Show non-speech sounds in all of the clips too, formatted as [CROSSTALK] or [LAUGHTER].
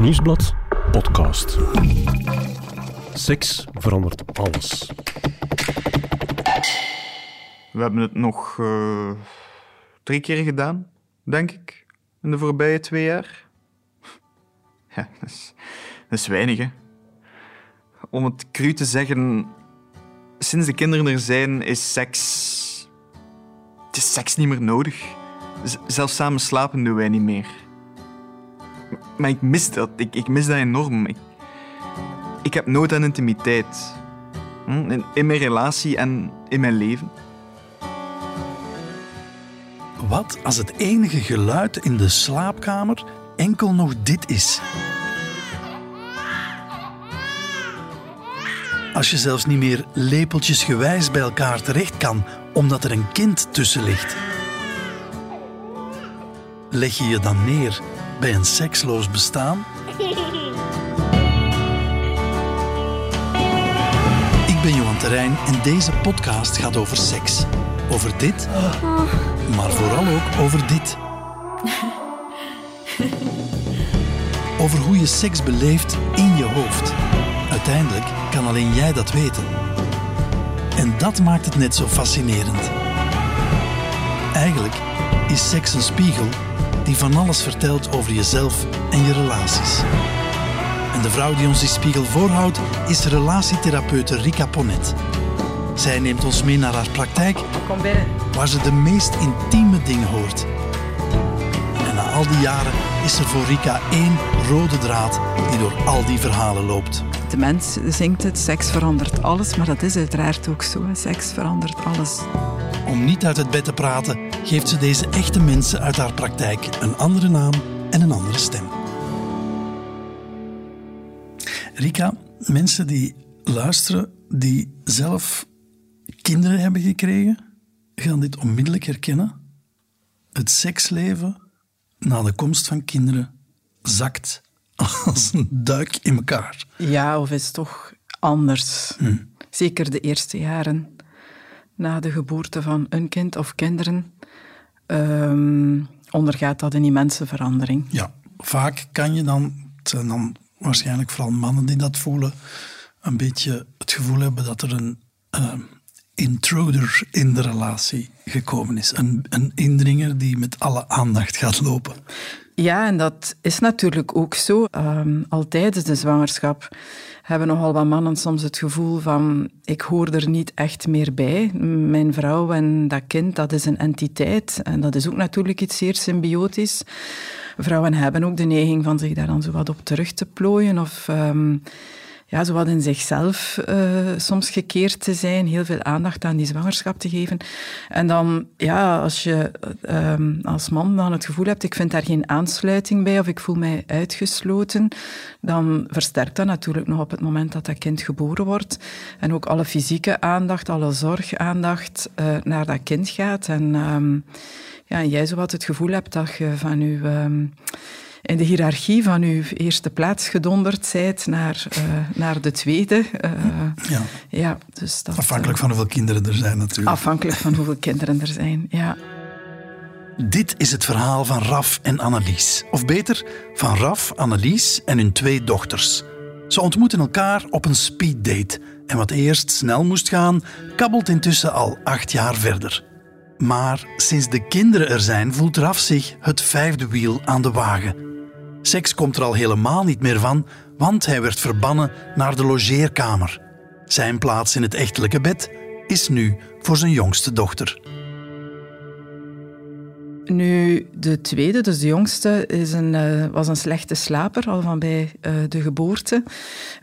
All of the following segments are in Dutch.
Nieuwsblad podcast. Seks verandert alles. We hebben het nog uh, drie keer gedaan, denk ik, in de voorbije twee jaar. [LAUGHS] Ja, dat is, weinig, hè. Om het cru te zeggen, sinds de kinderen er zijn, is seks... Het is seks niet meer nodig. Zelfs samen slapen doen wij niet meer. Maar ik mis dat. Ik, ik mis dat enorm. Ik, ik heb nood aan intimiteit. Hm? In, in mijn relatie en in mijn leven. Wat als het enige geluid in de slaapkamer enkel nog dit is? Als je zelfs niet meer lepeltjesgewijs bij elkaar terecht kan omdat er een kind tussen ligt. Leg je je dan neer bij een seksloos bestaan? Ik ben Johan Terrein en deze podcast gaat over seks. Over dit, maar vooral ook over dit. Over hoe je seks beleeft in je hoofd. Uiteindelijk kan alleen jij dat weten. En dat maakt het net zo fascinerend. Eigenlijk is seks een spiegel die van alles vertelt over jezelf en je relaties. En de vrouw die ons die spiegel voorhoudt is relatietherapeute Rika Ponet. Zij neemt ons mee naar haar praktijk, Kom binnen. waar ze de meest intieme dingen hoort. En na al die jaren is er voor Rika één rode draad die door al die verhalen loopt. De mens zingt het, seks verandert alles, maar dat is uiteraard ook zo. Seks verandert alles. Om niet uit het bed te praten, geeft ze deze echte mensen uit haar praktijk een andere naam en een andere stem. Rika, mensen die luisteren, die zelf kinderen hebben gekregen, gaan dit onmiddellijk herkennen. Het seksleven na de komst van kinderen zakt als een duik in elkaar. Ja, of is toch anders? Zeker de eerste jaren na de geboorte van een kind of kinderen ehm, ondergaat dat een immense verandering. Ja, vaak kan je dan, het zijn dan waarschijnlijk vooral mannen die dat voelen, een beetje het gevoel hebben dat er een eh, intruder in de relatie gekomen is. Een, een indringer die met alle aandacht gaat lopen. Ja, en dat is natuurlijk ook zo. Ehm, al tijdens de zwangerschap hebben nogal wat mannen soms het gevoel van ik hoor er niet echt meer bij. Mijn vrouw en dat kind, dat is een entiteit. En dat is ook natuurlijk iets zeer symbiotisch. Vrouwen hebben ook de neiging van zich daar dan zo wat op terug te plooien of... ehm, ja, zo wat in zichzelf eh, soms gekeerd te zijn, heel veel aandacht aan die zwangerschap te geven. En dan, ja, als je ehm, als man dan het gevoel hebt, ik vind daar geen aansluiting bij of ik voel mij uitgesloten, dan versterkt dat natuurlijk nog op het moment dat dat kind geboren wordt. En ook alle fysieke aandacht, alle zorgaandacht eh, naar dat kind gaat. En ehm, ja, jij zo wat het gevoel hebt dat je van je... ehm, in de hiërarchie van uw eerste plaats gedonderd zijt naar, eh, naar de tweede. Eh, Ja, ja, dus dat, afhankelijk van hoeveel kinderen er zijn natuurlijk. afhankelijk van hoeveel kinderen er zijn. Ja. Dit is het verhaal van Raf en Annelies. Of beter, van Raf, Annelies en hun twee dochters. Ze ontmoeten elkaar op een speeddate. En wat eerst snel moest gaan, kabbelt intussen al acht jaar verder. Maar sinds de kinderen er zijn, voelt Raf zich het vijfde wiel aan de wagen. Seks komt er al helemaal niet meer van, want hij werd verbannen naar de logeerkamer. Zijn plaats in het echtelijke bed is nu voor zijn jongste dochter. Nu, de tweede, dus de jongste, is een, eh, was een slechte slaper, al van bij eh, de geboorte.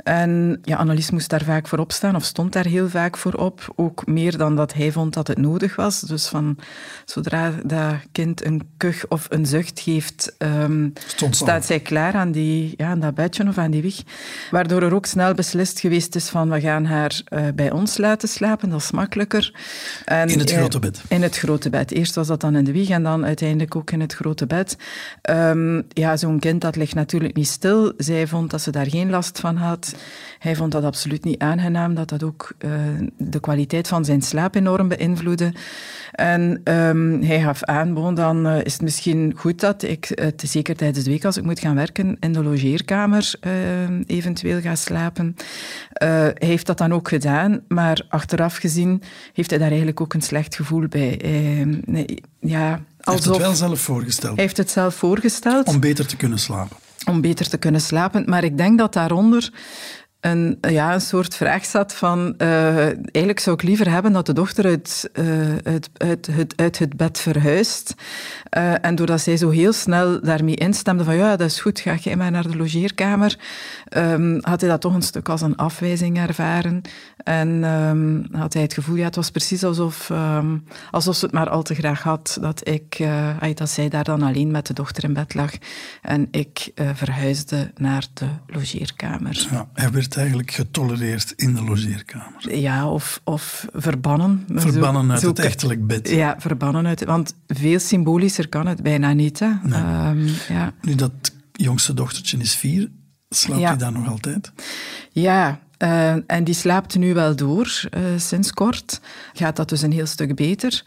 En ja, Annelies moest daar vaak voor opstaan, of stond daar heel vaak voor op. Ook meer dan dat hij vond dat het nodig was. Dus van, zodra dat kind een kuch of een zucht geeft, ehm, staat zij klaar aan, die, ja, aan dat bedje of aan die wieg. Waardoor er ook snel beslist geweest is van, we gaan haar eh, bij ons laten slapen, dat is makkelijker. En, In het grote bed. in het grote bed. Eerst was dat dan in de wieg en dan uiteindelijk ook in het grote bed. Ehm, ja, zo'n kind dat ligt natuurlijk niet stil. Zij vond dat ze daar geen last van had. Hij vond dat absoluut niet aangenaam, dat dat ook uh, de kwaliteit van zijn slaap enorm beïnvloedde. En um, hij gaf aan, bon, dan uh, is het misschien goed dat ik, uh, zeker tijdens de week als ik moet gaan werken, in de logeerkamer eventueel ga slapen. hij heeft dat dan ook gedaan, maar achteraf gezien heeft hij daar eigenlijk ook een slecht gevoel bij. nee, ja, heeft het wel zelf voorgesteld. Heeft het zelf voorgesteld. Om beter te kunnen slapen. Om beter te kunnen slapen. Maar ik denk dat daaronder een, ja, een soort vraag zat van... Uh, eigenlijk zou ik liever hebben dat de dochter uit, uit, uit, uit, uit, het bed verhuist. Uh, en doordat zij zo heel snel daarmee instemde van ja, dat is goed, ga jij maar naar de logeerkamer, um, had hij dat toch een stuk als een afwijzing ervaren. En um, had hij het gevoel, ja, het was precies alsof, um, alsof ze het maar al te graag had, dat, ik, dat zij daar dan alleen met de dochter in bed lag. En ik verhuisde naar de logeerkamer. Ja, eigenlijk getolereerd in de logeerkamer. Ja, of, of verbannen. Verbannen uit het echtelijk bed. Ja, verbannen uit... Want veel symbolischer kan het bijna niet. Hè? Nee. Um, ja. Nu, dat jongste dochtertje is vier. Slaapt ja. hij dan nog altijd? Ja, uh, en die slaapt nu wel door, uh, sinds kort. Gaat dat dus een heel stuk beter.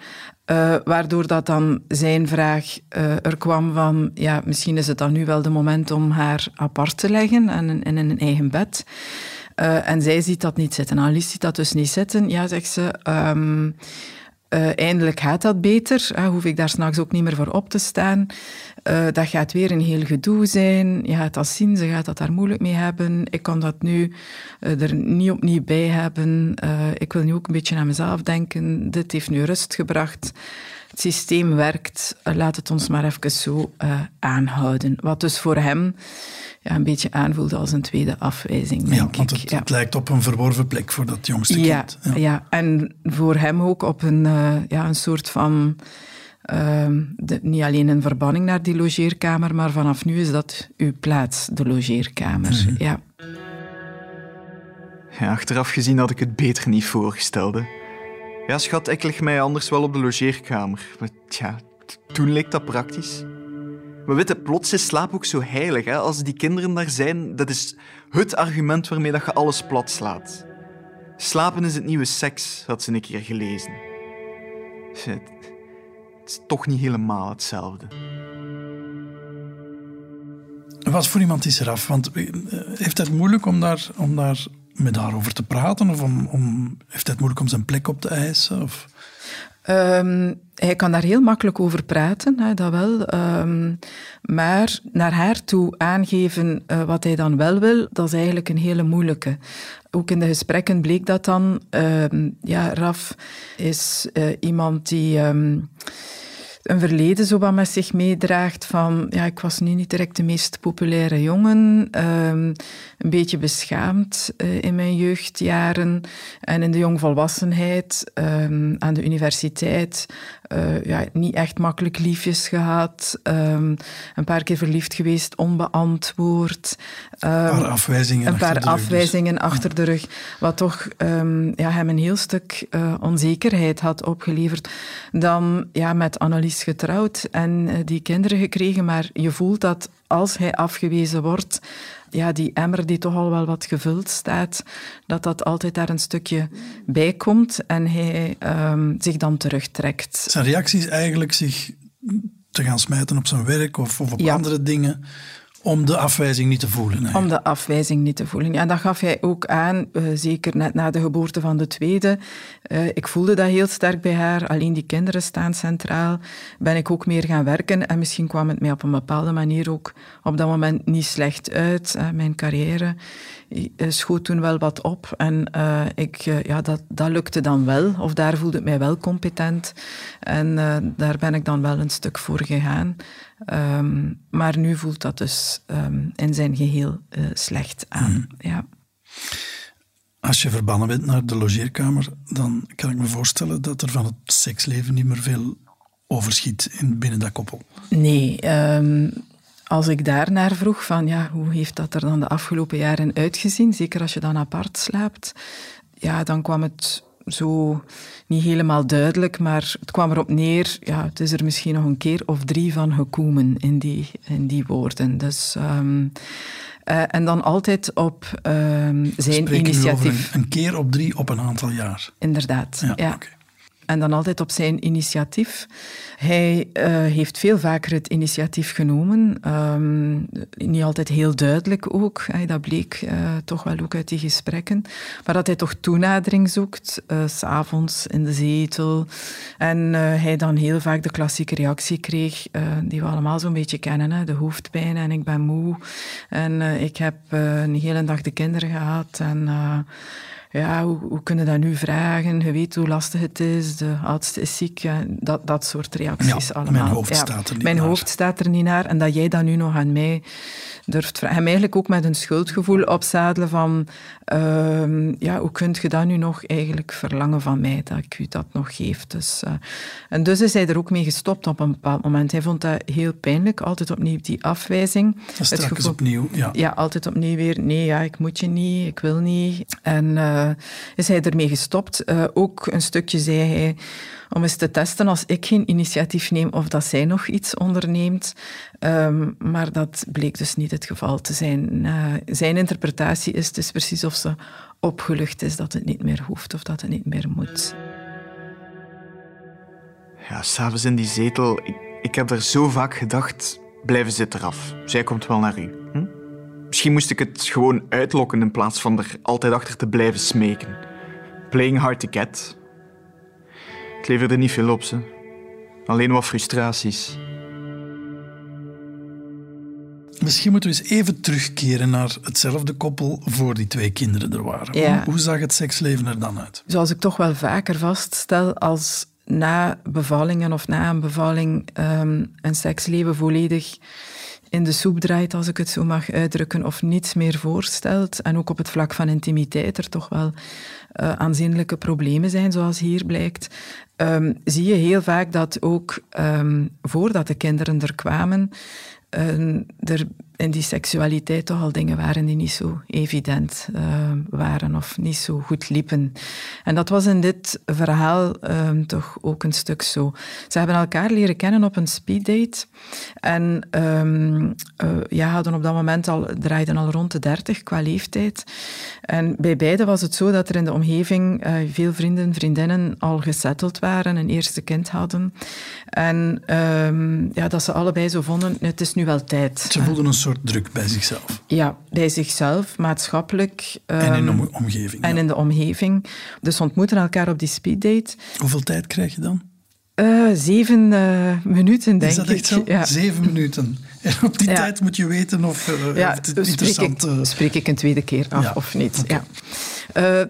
Uh, waardoor dat dan zijn vraag er kwam van, ja, misschien is het dan nu wel de moment om haar apart te leggen en in een eigen bed. en zij ziet dat niet zitten. Alice ziet dat dus niet zitten. Ja, zegt ze... Um, uh, eindelijk gaat dat beter. Uh, hoef ik daar s'nachts ook niet meer voor op te staan. Uh, dat gaat weer een heel gedoe zijn. Je gaat dat zien, ze gaat dat daar moeilijk mee hebben. Ik kan dat nu er niet opnieuw bij hebben. ik wil nu ook een beetje aan mezelf denken. Dit heeft nu rust gebracht. Het systeem werkt. laat het ons maar even zo aanhouden. Wat dus voor hem ja, een beetje aanvoelde als een tweede afwijzing. Denk ja, want het, het, lijkt op een verworven plek voor dat jongste ja, kind. Ja. ja, en voor hem ook op een, uh, ja, een soort van. Uh, de, niet alleen een verbanning naar die logeerkamer, maar vanaf nu is dat uw plaats, de logeerkamer. Mm -hmm. ja. ja. Achteraf gezien had ik het beter niet voorgesteld. Ja, schat, ik leg mij anders wel op de logeerkamer. Maar ja, toen leek dat praktisch. Maar weet plots is slaap ook zo heilig. Hè? Als die kinderen daar zijn, dat is het argument waarmee dat je alles plat slaat. Slapen is het nieuwe seks, had ze een keer gelezen. Het is toch niet helemaal hetzelfde. Wat voor iemand is eraf? Want eh, heeft het moeilijk om daar, om daar met haar over te praten? Of om, heeft het moeilijk om zijn plek op te eisen? Of? Um, hij kan daar heel makkelijk over praten, hè, dat wel. Um, maar naar haar toe aangeven uh, wat hij dan wel wil, dat is eigenlijk een hele moeilijke. Ook in de gesprekken bleek dat dan. Um, ja, Raf is uh, iemand die een verleden zo wat met zich meedraagt van, ja, ik was nu niet direct de meest populaire jongen, um, een beetje beschaamd uh, in mijn jeugdjaren. En in de jongvolwassenheid um, aan de universiteit uh, ja, niet echt makkelijk liefjes gehad, um, een paar keer verliefd geweest, onbeantwoord. een paar afwijzingen, een paar achter, de afwijzingen dus. achter de rug, wat toch ja, hem een heel stuk uh, onzekerheid had opgeleverd. Dan ja, met Annelies getrouwd en uh, die kinderen gekregen, maar je voelt dat als hij afgewezen wordt, ja, die emmer die toch al wel wat gevuld staat, dat dat altijd daar een stukje bij komt en hij um, zich dan terugtrekt. Zijn reactie is eigenlijk zich te gaan smijten op zijn werk of, of op ja. andere dingen om de afwijzing niet te voelen. Om de afwijzing niet te voelen. Ja, dat gaf hij ook aan, uh, zeker net na de geboorte van de tweede. Uh, ik voelde dat heel sterk bij haar. Alleen die kinderen staan centraal. Ben ik ook meer gaan werken. En misschien kwam het mij op een bepaalde manier ook op dat moment niet slecht uit. Uh, mijn carrière schoot toen wel wat op. En ik, ja, dat, dat lukte dan wel. Of daar voelde ik mij wel competent. En daar ben ik dan wel een stuk voor gegaan. Um, maar nu voelt dat dus um, in zijn geheel uh, slecht aan. Mm. Ja. Als je verbannen bent naar de logeerkamer, dan kan ik me voorstellen dat er van het seksleven niet meer veel overschiet in, binnen dat koppel. Nee, um, als ik daarnaar vroeg van ja, hoe heeft dat er dan de afgelopen jaren uitgezien, zeker als je dan apart slaapt, ja, dan kwam het zo niet helemaal duidelijk, maar het kwam erop neer, ja, het is er misschien nog een keer of drie van gekomen in die, in die woorden. Dus... ehm, eh, en dan altijd op ehm, zijn Spreken initiatief. een, een keer op drie op een aantal jaar. Inderdaad. Ja. En dan altijd op zijn initiatief. Hij eh, heeft veel vaker het initiatief genomen. Ehm, niet altijd heel duidelijk ook. dat bleek eh, toch wel ook uit die gesprekken. Maar dat hij toch toenadering zoekt. s S'avonds in de zetel. En eh, hij dan heel vaak de klassieke reactie kreeg. eh, die we allemaal zo'n beetje kennen. Hè, de hoofdpijn en ik ben moe. En eh, ik heb eh, een hele dag de kinderen gehad. En... ja, hoe, hoe kunnen dat nu vragen? Je weet hoe lastig het is, de oudste is ziek. Dat, dat soort reacties Ja, allemaal. mijn hoofd staat er niet Mijn naar. hoofd staat er niet naar. En dat jij dat nu nog aan mij durft vragen. Hem eigenlijk ook met een schuldgevoel opzadelen van... ehm, ja, hoe kun je dat nu nog eigenlijk verlangen van mij, dat ik u dat nog geef? Dus, eh, en dus is hij er ook mee gestopt op een bepaald moment. Hij vond dat heel pijnlijk, altijd opnieuw die afwijzing. Dat is Het gevoel- opnieuw. Ja. ja, altijd opnieuw weer. Nee, ja, ik moet je niet, ik wil niet. En eh, is hij ermee gestopt. Eh, ook een stukje zei hij om eens te testen als ik geen initiatief neem of dat zij nog iets onderneemt. Ehm, maar dat bleek dus niet het geval te zijn. Eh, zijn interpretatie is dus precies of ze opgelucht is dat het niet meer hoeft of dat het niet meer moet. Ja, s'avonds in die zetel, ik, ik heb er zo vaak gedacht, blijven zitten eraf. Zij komt wel naar u. Misschien moest ik het gewoon uitlokken in plaats van er altijd achter te blijven smeken. Playing hard to get. Het leverde niet veel op, ze. Alleen wat frustraties. Misschien moeten we eens even terugkeren naar hetzelfde koppel voor die twee kinderen er waren. Ja. Hoe, hoe zag het seksleven er dan uit? Zoals ik toch wel vaker vaststel, als na bevallingen of na een bevalling ehm, een seksleven volledig in de soep draait, als ik het zo mag uitdrukken, of niets meer voorstelt, en ook op het vlak van intimiteit er toch wel eh, aanzienlijke problemen zijn, zoals hier blijkt, ehm, zie je heel vaak dat ook ehm, voordat de kinderen er kwamen, er in die seksualiteit toch al dingen waren die niet zo evident eh, waren of niet zo goed liepen. En dat was in dit verhaal ehm, toch ook een stuk zo. Ze hebben elkaar leren kennen op een speeddate en ehm, eh, ja, hadden op dat moment al, draaiden al rond de dertig qua leeftijd. En bij beiden was het zo dat er in de omgeving eh, veel vrienden, vriendinnen al gesetteld waren, een eerste kind hadden. En ehm, ja, dat ze allebei zo vonden, het is nu wel tijd. Ze voelden een soort druk bij zichzelf Ja, bij zichzelf, maatschappelijk. en in de ehm, om- omgeving. en ja. in de omgeving. Dus ontmoeten elkaar op die speeddate. Hoeveel tijd krijg je dan? Eh, zeven eh, minuten, denk Is dat ik. echt zo? [LAUGHS] Ja. Zeven minuten. En op die Ja. tijd moet je weten of, eh, Ja, of het spreek interessant... ik, spreek ik een tweede keer af of niet. Ja.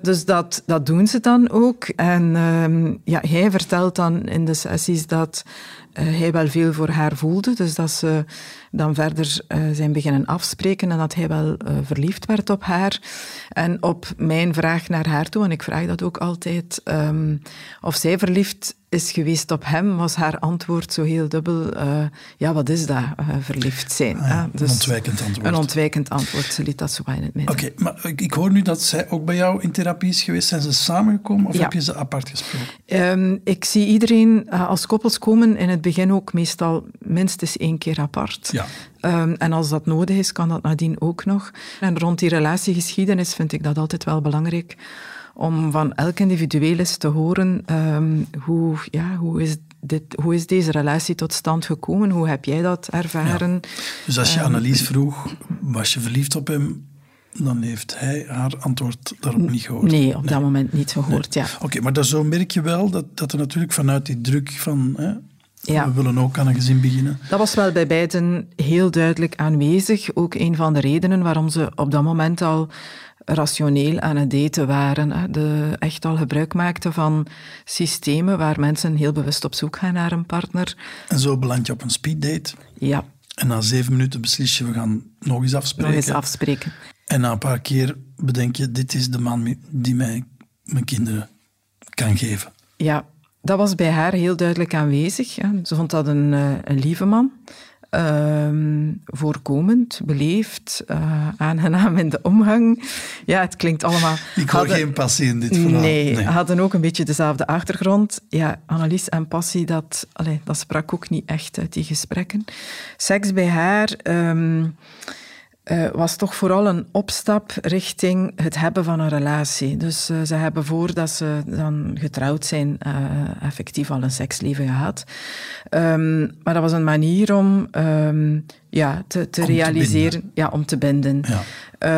Dus dat, dat doen ze dan ook. En ehm, ja, hij vertelt dan in de sessies dat hij wel veel voor haar voelde. Dus dat ze dan verder eh, zijn beginnen afspreken en dat hij wel eh, verliefd werd op haar. En op mijn vraag naar haar toe, en ik vraag dat ook altijd, ehm, of zij verliefd is geweest op hem, was haar antwoord zo heel dubbel. eh, ja, wat is dat, eh, verliefd zijn? Ah ja, een Dus ontwijkend antwoord. Een ontwijkend antwoord, ze liet dat zo wat in het midden. Oké, maar ik, ik hoor nu dat zij ook bij jou in therapie is geweest. Zijn ze samengekomen of Ja. heb je ze apart gesproken? Ehm, ik zie iedereen eh, als koppels komen in het begin ook meestal minstens één keer apart. Ja. Ehm, en als dat nodig is, kan dat nadien ook nog. En rond die relatiegeschiedenis vind ik dat altijd wel belangrijk om van elk individueel eens te horen ehm, hoe, ja, hoe, is dit, hoe is deze relatie tot stand gekomen? Hoe heb jij dat ervaren? Dus als je Ehm, Annelies vroeg, was je verliefd op hem? Dan heeft hij haar antwoord daarop niet gehoord. Nee, op dat moment niet gehoord, ja. Oké, maar daar zo merk je wel dat, dat er natuurlijk vanuit die druk van... Hè, Ja. We willen ook aan een gezin beginnen. Dat was wel bij beiden heel duidelijk aanwezig. Ook een van de redenen waarom ze op dat moment al rationeel aan het daten waren. De, echt al gebruik maakten van systemen waar mensen heel bewust op zoek gaan naar een partner. En zo beland je op een speeddate. Ja, En na zeven minuten beslis je, we gaan nog eens afspreken. nog eens afspreken. En na een paar keer bedenk je, dit is de man die mij mijn kinderen kan geven. Ja, dat was bij haar heel duidelijk aanwezig. Ze vond dat een, eh, een lieve man. Ehm, voorkomend, beleefd, uh, aangenaam in de omgang. Ja, het klinkt allemaal... Ik hoor geen passie in dit verhaal. Nee, nee, hadden ook een beetje dezelfde achtergrond. Ja, Annelies en passie, dat, allez, dat sprak ook niet echt uit die gesprekken. Seks bij haar... Um, uh, was toch vooral een opstap richting het hebben van een relatie. Dus uh, ze hebben voordat ze dan getrouwd zijn, uh, effectief al een seksleven gehad. Um, maar dat was een manier om um, ja, te, te realiseren, te ja, om te binden. Ja.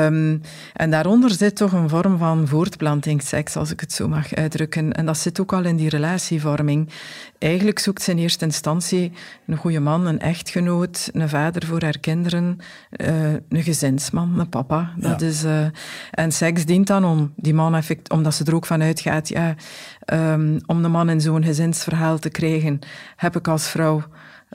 Um, en daaronder zit toch een vorm van voortplantingsseks, als ik het zo mag uitdrukken. En dat zit ook al in die relatievorming. Eigenlijk zoekt ze in eerste instantie een goede man, een echtgenoot, een vader voor haar kinderen, uh, een gezinsman, een papa. Dat Ja. is, uh, en seks dient dan om die man effect, omdat ze er ook van uitgaat, ja, um, om de man in zo'n gezinsverhaal te krijgen, heb ik als vrouw.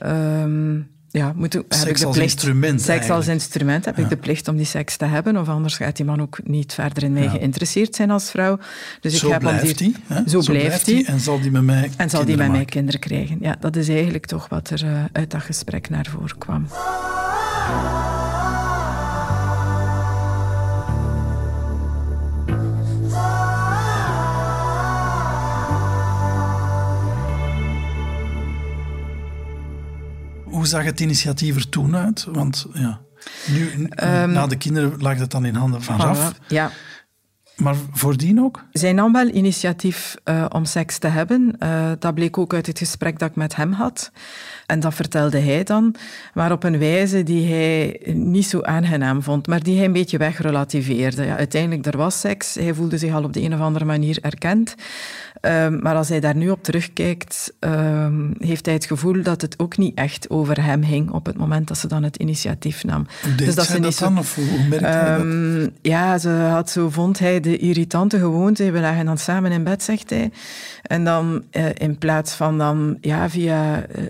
Um, ja, moet, heb Seks ik de als plicht, instrument Seks als instrument heb ik de plicht om die seks te hebben, of anders gaat die man ook niet verder in mij Ja. geïnteresseerd zijn als vrouw. Dus Zo ik heb blijft die, hij. hè? Zo, blijft hij. En zal die met mij En zal die kinderen met mij kinderen krijgen. Ja, dat is eigenlijk toch wat er uh, uit dat gesprek naar voren kwam. Hoe zag het initiatief er toen uit? Want ja, nu, Ehm, na de kinderen lag dat dan in handen van Raf. Ja, Maar voordien ook? Zij nam wel initiatief uh, om seks te hebben. Uh, dat bleek ook uit het gesprek dat ik met hem had. En dat vertelde hij dan, maar op een wijze die hij niet zo aangenaam vond, maar die hij een beetje wegrelativeerde. Ja, uiteindelijk, er was seks. Hij voelde zich al op de een of andere manier erkend. Um, maar als hij daar nu op terugkijkt, um, heeft hij het gevoel dat het ook niet echt over hem ging op het moment dat ze dan het initiatief nam. Deed dus dat ze niet dan? zo, hoe, merkte hij dat? um, ja, ze had zo, vond hij de irritante gewoonte. We lagen dan samen in bed, zegt hij. En dan uh, in plaats van dan ja, via uh,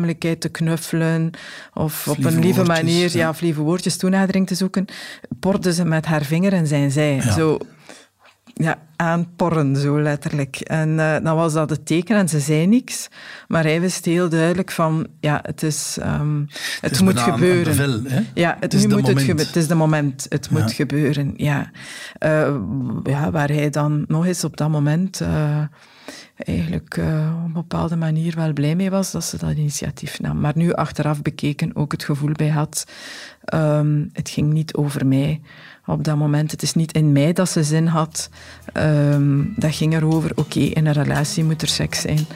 lichamelijkheid te knuffelen of op Lieve een lieve woordjes, manier ja. ja, of lieve woordjes toenadering te zoeken, porde ze met haar vinger en zijn zij. Ja. Zo ja, aanporren, zo letterlijk. En uh, dan was dat het teken en ze zei niks. Maar hij wist heel duidelijk van, ja, het is... Um, het, is moet gebeuren. bevel, hè? Ja, het, Het is nu moet het, het is de moment. Het Ja. moet gebeuren, ja. Uh, ja. Waar hij dan nog eens op dat moment... Uh, eigenlijk uh, op een bepaalde manier wel blij mee was dat ze dat initiatief nam. Maar nu achteraf bekeken ook het gevoel bij had, um, het ging niet over mij op dat moment. Het is niet in mij dat ze zin had. Um, dat ging erover, oké, in een relatie moet er seks zijn.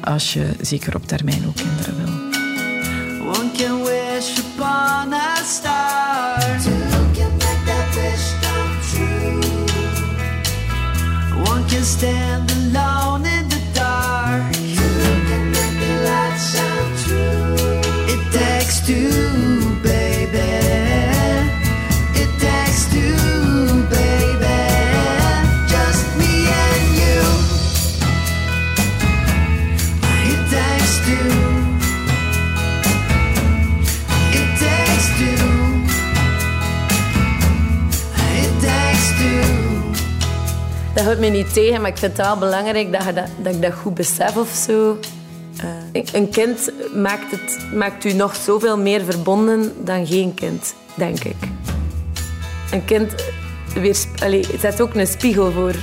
Als je zeker op termijn ook kinderen wil. Houdt me niet tegen, maar ik vind het wel belangrijk dat, je dat, dat ik dat goed besef of zo. Uh, een kind maakt, het, maakt u nog zoveel meer verbonden dan geen kind, denk ik. Een kind weer, zet ook een spiegel voor.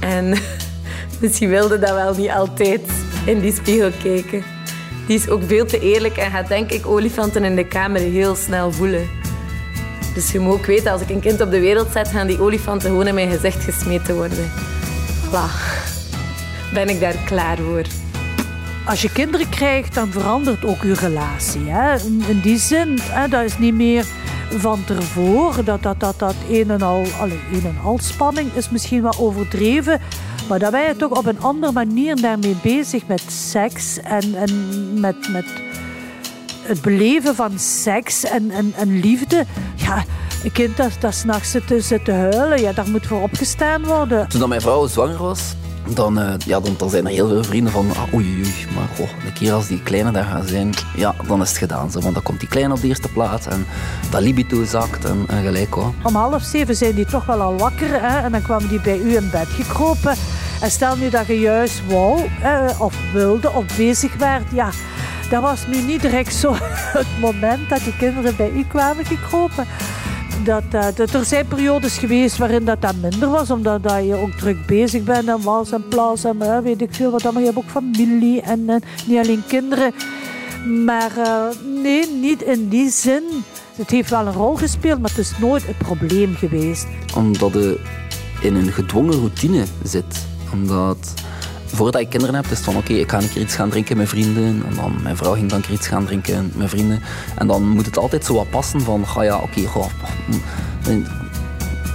En [LAUGHS] misschien wilde dat wel niet altijd in die spiegel kijken. Die is ook veel te eerlijk en gaat denk ik olifanten in de kamer heel snel voelen. Dus je moet ook weten, als ik een kind op de wereld zet, gaan die olifanten gewoon in mijn gezicht gesmeten worden. Voilà. Ben ik daar klaar voor. Als je kinderen krijgt, dan verandert ook je relatie. Hè? In, die zin, hè, dat is niet meer van tevoren. Dat, dat, dat, dat een, en al, allee, een en al spanning is misschien wat overdreven. Maar dat ben je toch op een andere manier daarmee bezig met seks en, en met, met het beleven van seks en, en, en liefde. Ja, een kind dat, dat s'nachts zit, te- zit te huilen, ja, daar moet voor opgestaan worden. Toen mijn vrouw zwanger was, dan, eh, ja, dan, dan zijn er heel veel vrienden van ah, oei, oei, maar goh, een keer als die kleine daar gaan zijn, ja, dan is het gedaan. Zo, want dan komt die kleine op de eerste plaats en dat libido zakt en, en gelijk hoor. Om half zeven zijn die toch wel al wakker hè, en dan kwamen die bij u in bed gekropen. En stel nu dat je juist wou, hè, of wilde, of bezig werd, ja, dat was nu niet direct zo [LAUGHS] het moment dat die kinderen bij u kwamen gekropen. Dat, eh, dat er zijn periodes geweest waarin dat, dat minder was, omdat dat je ook druk bezig bent en was en plaats en eh, weet ik veel wat allemaal. Je hebt ook familie en, en niet alleen kinderen. Maar eh, nee, niet in die zin. Het heeft wel een rol gespeeld, maar het is nooit een probleem geweest. Omdat je in een gedwongen routine zit. Omdat voordat je kinderen hebt, is het van oké, ik ga een keer iets gaan drinken met vrienden. En dan mijn vrouw ging dan een keer iets gaan drinken met vrienden. En dan moet het altijd zo wat passen van, ga ja, oké, goh, mijn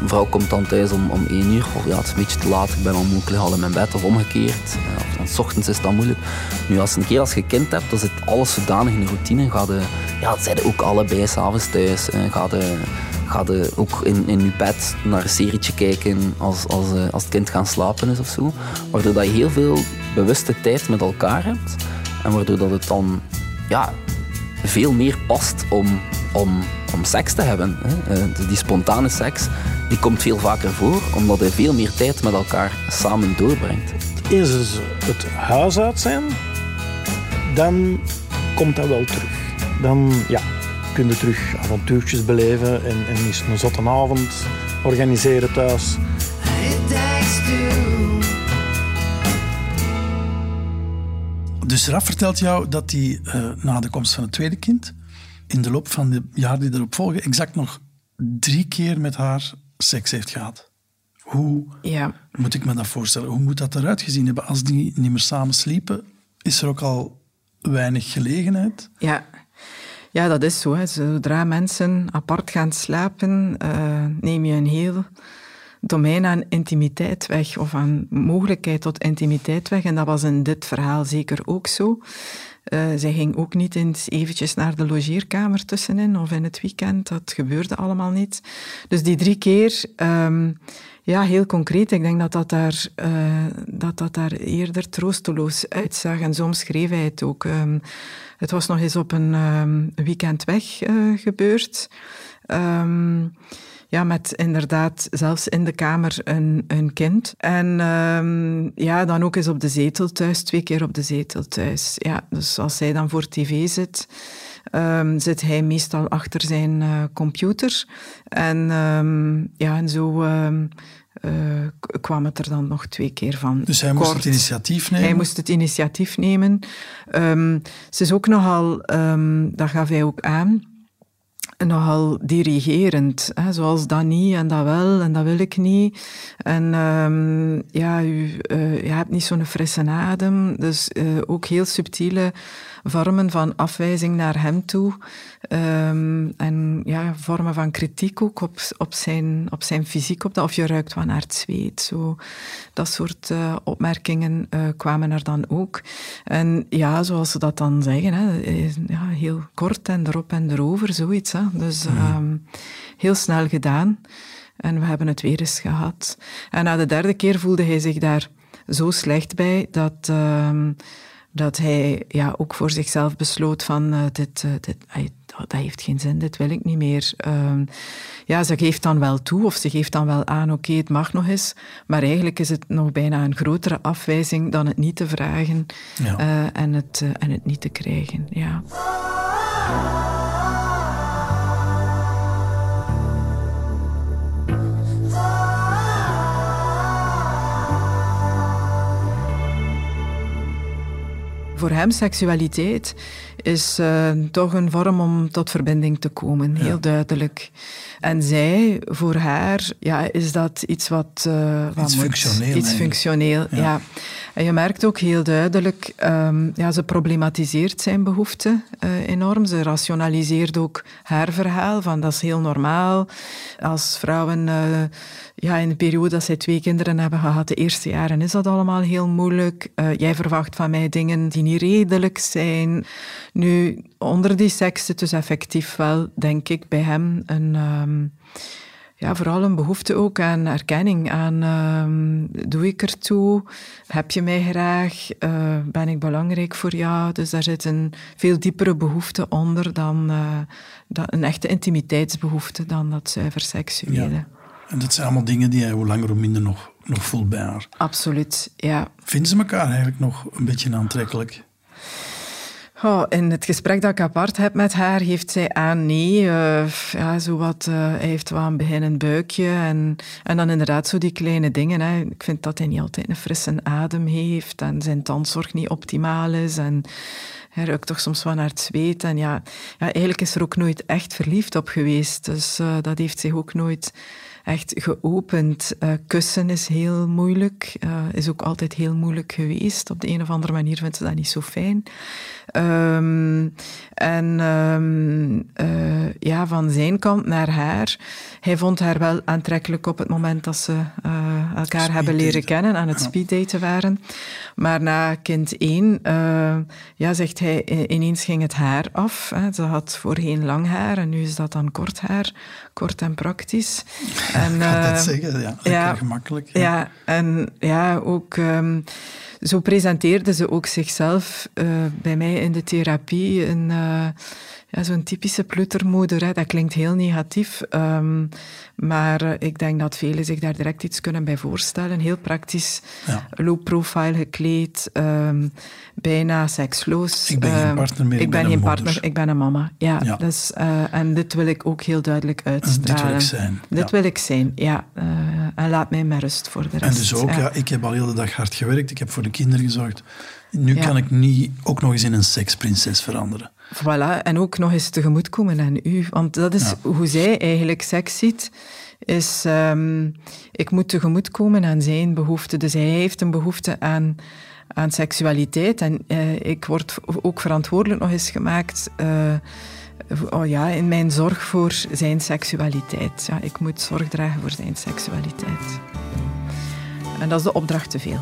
vrouw komt dan thuis om, om één uur. Of ja, het is een beetje te laat, ik ben al moe, ik lig al in mijn bed of omgekeerd. Ja, Of dan 's ochtends is dat moeilijk. Nu, als een keer als je kind hebt, dan zit alles zodanig in de routine. Ga je, ja, zijn ook allebei s'avonds thuis. Ga ga ook in, in je bed naar een serietje kijken als, als, eh, als het kind gaan slapen is of zo. Waardoor dat je heel veel bewuste tijd met elkaar hebt. En waardoor dat het dan ja, veel meer past om, om, om seks te hebben. Hè. Eh, Die spontane seks die komt veel vaker voor, omdat je veel meer tijd met elkaar samen doorbrengt. Is het huis uit zijn, dan komt dat wel terug. Dan ja, kun je terug avontuurtjes beleven en, en eens een zotte avond organiseren thuis. Dus Raf vertelt jou dat hij eh, na de komst van het tweede kind, in de loop van de jaren die erop volgen, exact nog drie keer met haar seks heeft gehad. Hoe Ja, moet ik me dat voorstellen? Hoe moet dat eruit gezien hebben? Als die niet meer samen sliepen, is er ook al weinig gelegenheid? ja. Ja, dat is zo. Hè. Zodra mensen apart gaan slapen, eh, neem je een heel domein aan intimiteit weg, of aan mogelijkheid tot intimiteit weg. En dat was in dit verhaal zeker ook zo. Eh, zij ging ook niet eens eventjes naar de logeerkamer tussenin of in het weekend. Dat gebeurde allemaal niet. Dus die drie keer, ehm, ja, heel concreet. Ik denk dat dat daar, eh, dat dat daar eerder troosteloos uitzag. En zo schreef hij het ook. Ehm, het was nog eens op een ehm, weekend weg eh, gebeurd. Ehm, ja, met inderdaad zelfs in de kamer een, een kind. En ehm, ja, dan ook eens op de zetel thuis, twee keer op de zetel thuis. Ja, dus als zij dan voor tv zit, zit hij meestal achter zijn eh, computer. En ja, en zo eh, kwam het er dan nog twee keer van. Dus hij moest Kort. het initiatief nemen? Hij moest het initiatief nemen. Ehm, ze is ook nogal, ehm, dat gaf hij ook aan, nogal dirigerend. Hè? Zoals dat niet en dat wel en dat wil ik niet. En ehm, ja, u, eh, je hebt niet zo'n frisse adem. Dus eh, ook heel subtiele vormen van afwijzing naar hem toe. Ehm, en ja, vormen van kritiek ook op, op, zijn, op zijn fysiek. Op dat, of je ruikt wat naar het zweet. Zo. Dat soort eh, opmerkingen eh, kwamen er dan ook. En ja, zoals ze dat dan zeggen, hè, eh, ja, heel kort en erop en erover, zoiets. Hè. Dus ehm, heel snel gedaan. En we hebben het weer eens gehad. En na de derde keer voelde hij zich daar zo slecht bij dat, ehm, dat hij ja, ook voor zichzelf besloot van eh, dit, eh, dit, dat heeft geen zin, dit wil ik niet meer. Ehm, ja, ze geeft dan wel toe of ze geeft dan wel aan, oké, het mag nog eens. Maar eigenlijk is het nog bijna een grotere afwijzing dan het niet te vragen Ja. eh, en, het, en het niet te krijgen. Ja. Voor hem seksualiteit is eh, toch een vorm om tot verbinding te komen, heel duidelijk. En zij, voor haar, ja, is dat iets wat... eh, wat Iets moet- functioneel Iets eigenlijk. functioneel, ja. En je merkt ook heel duidelijk, ehm, ja, ze problematiseert zijn behoeften eh, enorm. Ze rationaliseert ook haar verhaal, van dat is heel normaal. Als vrouwen ja, in de periode dat zij twee kinderen hebben gehad, de eerste jaren is dat allemaal heel moeilijk. Eh, jij verwacht van mij dingen die niet redelijk zijn. Nu, onder die seks zit dus effectief wel, denk ik, bij hem een... ehm, ja, vooral een behoefte ook aan erkenning, aan ehm, doe ik ertoe, heb je mij graag, Eh, ben ik belangrijk voor jou. Dus daar zit een veel diepere behoefte onder dan eh, een echte intimiteitsbehoefte dan dat zuiver seksuele. Ja. En dat zijn allemaal dingen die hij hoe langer hoe minder nog, nog voelt bij haar. Absoluut, ja. Vinden ze elkaar eigenlijk nog een beetje aantrekkelijk? Oh, in het gesprek dat ik apart heb met haar, heeft zij aan nee. eh, ja, zo wat, eh, hij heeft wel een beginnend buikje. En, en dan inderdaad zo die kleine dingen. Hè. Ik vind dat hij niet altijd een frisse adem heeft. En zijn tandzorg niet optimaal is. En hij ruikt toch soms wel naar het zweet. En ja, ja, eigenlijk is er ook nooit echt verliefd op geweest. Dus eh, dat heeft zich ook nooit echt geopend. Eh, kussen is heel moeilijk. eh, is ook altijd heel moeilijk geweest. Op de een of andere manier vindt ze dat niet zo fijn. Ehm, en ehm, eh, ja, van zijn kant naar haar. Hij vond haar wel aantrekkelijk op het moment dat ze elkaar hebben leren kennen, aan het speeddaten waren. Maar na kind één, eh, ja, zegt i- ineens ging het haar af. Ze had voorheen lang haar en nu is dat dan kort haar. Kort en praktisch. [LAUGHS] En, Ik kan eh, dat zeggen, ja. Lekker gemakkelijk. Ja. ja, en ja, ook ehm, zo presenteerde ze ook zichzelf eh, bij mij in de therapie. Een, eh, ja, zo'n typische pluttermoeder. Hè. Dat klinkt heel negatief, ehm, maar eh, ik denk dat velen zich daar direct iets kunnen bij voorstellen. Heel praktisch, Ja. low profile gekleed, ehm, bijna seksloos. Ik ben geen partner meer, ik Ik ben ben een geen moeder. partner, ik ben een mama. Ja, Ja. Dus, eh, en dit wil ik ook heel duidelijk uitstralen. dit wil ik zijn, Dit ja. wil ik zijn, ja. Eh, en laat mij met rust voor de En rest. dus ook, ja. ja, ik heb al heel de dag hard gewerkt. Ik heb voor de kinderen gezorgd. Nu Ja. kan ik niet ook nog eens in een seksprinses veranderen. Voilà, en ook nog eens tegemoetkomen aan u. Want dat is hoe zij eigenlijk seks ziet. Is, ehm, ik moet tegemoetkomen aan zijn behoeften. Dus hij heeft een behoefte aan, aan seksualiteit. En eh, ik word ook verantwoordelijk nog eens gemaakt... eh, oh ja, in mijn zorg voor zijn seksualiteit. Ja, ik moet zorg dragen voor zijn seksualiteit. En dat is de opdracht te veel.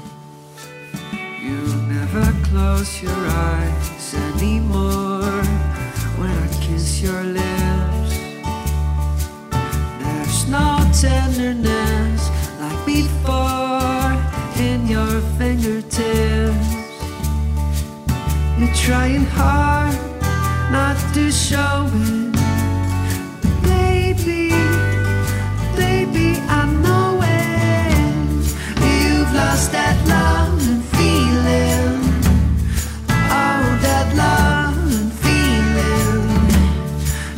You never close your eyes anymore when I kiss your lips. There's no tenderness like before in your fingertips. You're trying hard not to show it. But baby, baby, I know it. You've lost that love and feeling. Oh, that love and feeling.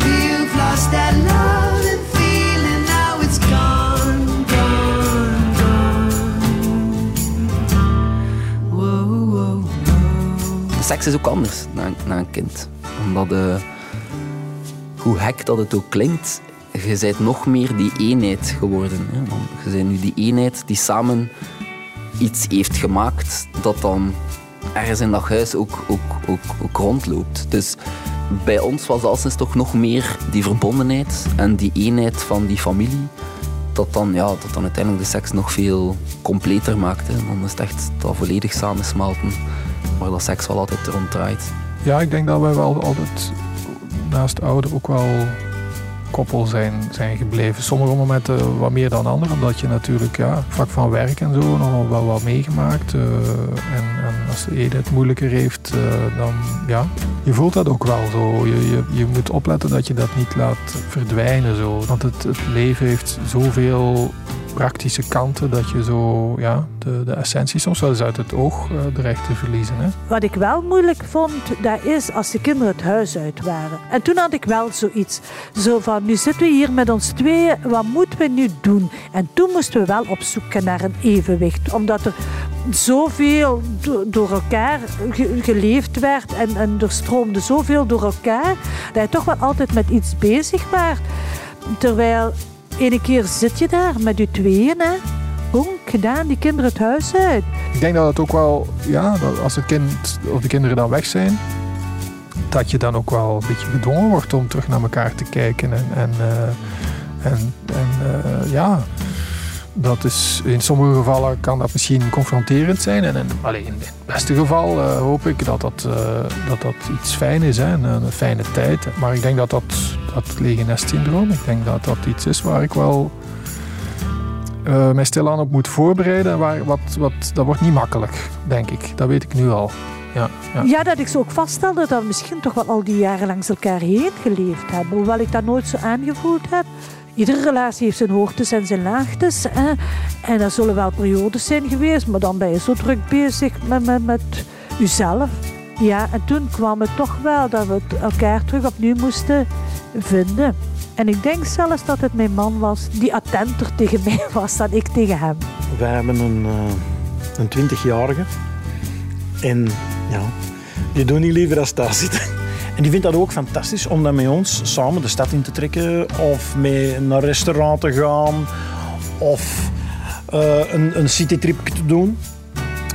You've lost that love and feeling. Now it's gone, gone, gone. Whoa, whoa. Seks is ook anders na, na een kind. Omdat, eh, hoe hek dat het ook klinkt, je bent nog meer die eenheid geworden. Hè? Je bent nu die eenheid die samen iets heeft gemaakt dat dan ergens in dat huis ook, ook, ook, rondloopt. Dus bij ons was Alsens toch nog meer die verbondenheid en die eenheid van die familie. Dat dan, ja, dat dan uiteindelijk de seks nog veel completer maakt. Hè. Dan is het echt dat volledig samensmelten waar dat seks wel altijd rond draait. Ja, ik denk dat wij wel altijd naast ouder ook wel koppel zijn, zijn gebleven. Sommige momenten wat meer dan andere, omdat je natuurlijk ja, vlak van werk en zo nog wel wat meegemaakt. eh, en, en als de het moeilijker heeft, eh, dan ja, je voelt dat ook wel zo. Je, je, je moet opletten dat je dat niet laat verdwijnen zo. Want het, het leven heeft zoveel praktische kanten dat je zo ja, de, de essentie soms wel eens uit het oog eh, dreigt te verliezen. Hè. Wat ik wel moeilijk vond, dat is als de kinderen het huis uit waren. En toen had ik wel zoiets. Zo van, nu zitten we hier met ons tweeën, wat moeten we nu doen? En toen moesten we wel op zoek naar een evenwicht. Omdat er zoveel do- door elkaar ge- geleefd werd en, en er stroomde zoveel door elkaar, dat je toch wel altijd met iets bezig was. Terwijl, ene keer zit je daar met je tweeën, hè. Boom, gedaan, die kinderen het huis uit. Ik denk dat het ook wel, ja, als het kind of de kinderen dan weg zijn, dat je dan ook wel een beetje gedwongen wordt om terug naar elkaar te kijken. En, en, eh, en, en eh, ja, dat is, in sommige gevallen kan dat misschien confronterend zijn. En in, in het beste geval eh, hoop ik dat dat, eh, dat dat iets fijn is, hè, een, fijne tijd. Maar ik denk dat dat, dat lege nest syndroom, ik denk dat dat iets is waar ik wel eh mij stilaan op moet voorbereiden. Waar, wat, wat, dat wordt niet makkelijk, denk ik. Dat weet ik nu al. Ja, ja. Ja, dat ik zo ook vaststelde dat we misschien toch wel al die jaren langs elkaar heen geleefd hebben. Hoewel ik dat nooit zo aangevoeld heb. Iedere relatie heeft zijn hoogtes en zijn laagtes. Hè? En er zullen wel periodes zijn geweest, maar dan ben je zo druk bezig met, met, met jezelf. Ja, en toen kwam het toch wel dat we elkaar terug opnieuw moesten vinden. En ik denk zelfs dat het mijn man was die attenter tegen [LAUGHS] mij was dan ik tegen hem. Wij hebben een, eh, een 20-jarige. En ja, die doet niet liever als thuis zitten. En die vindt dat ook fantastisch om dan met ons samen de stad in te trekken. Of mee naar een restaurant te gaan. Of eh, een, een citytrip te doen.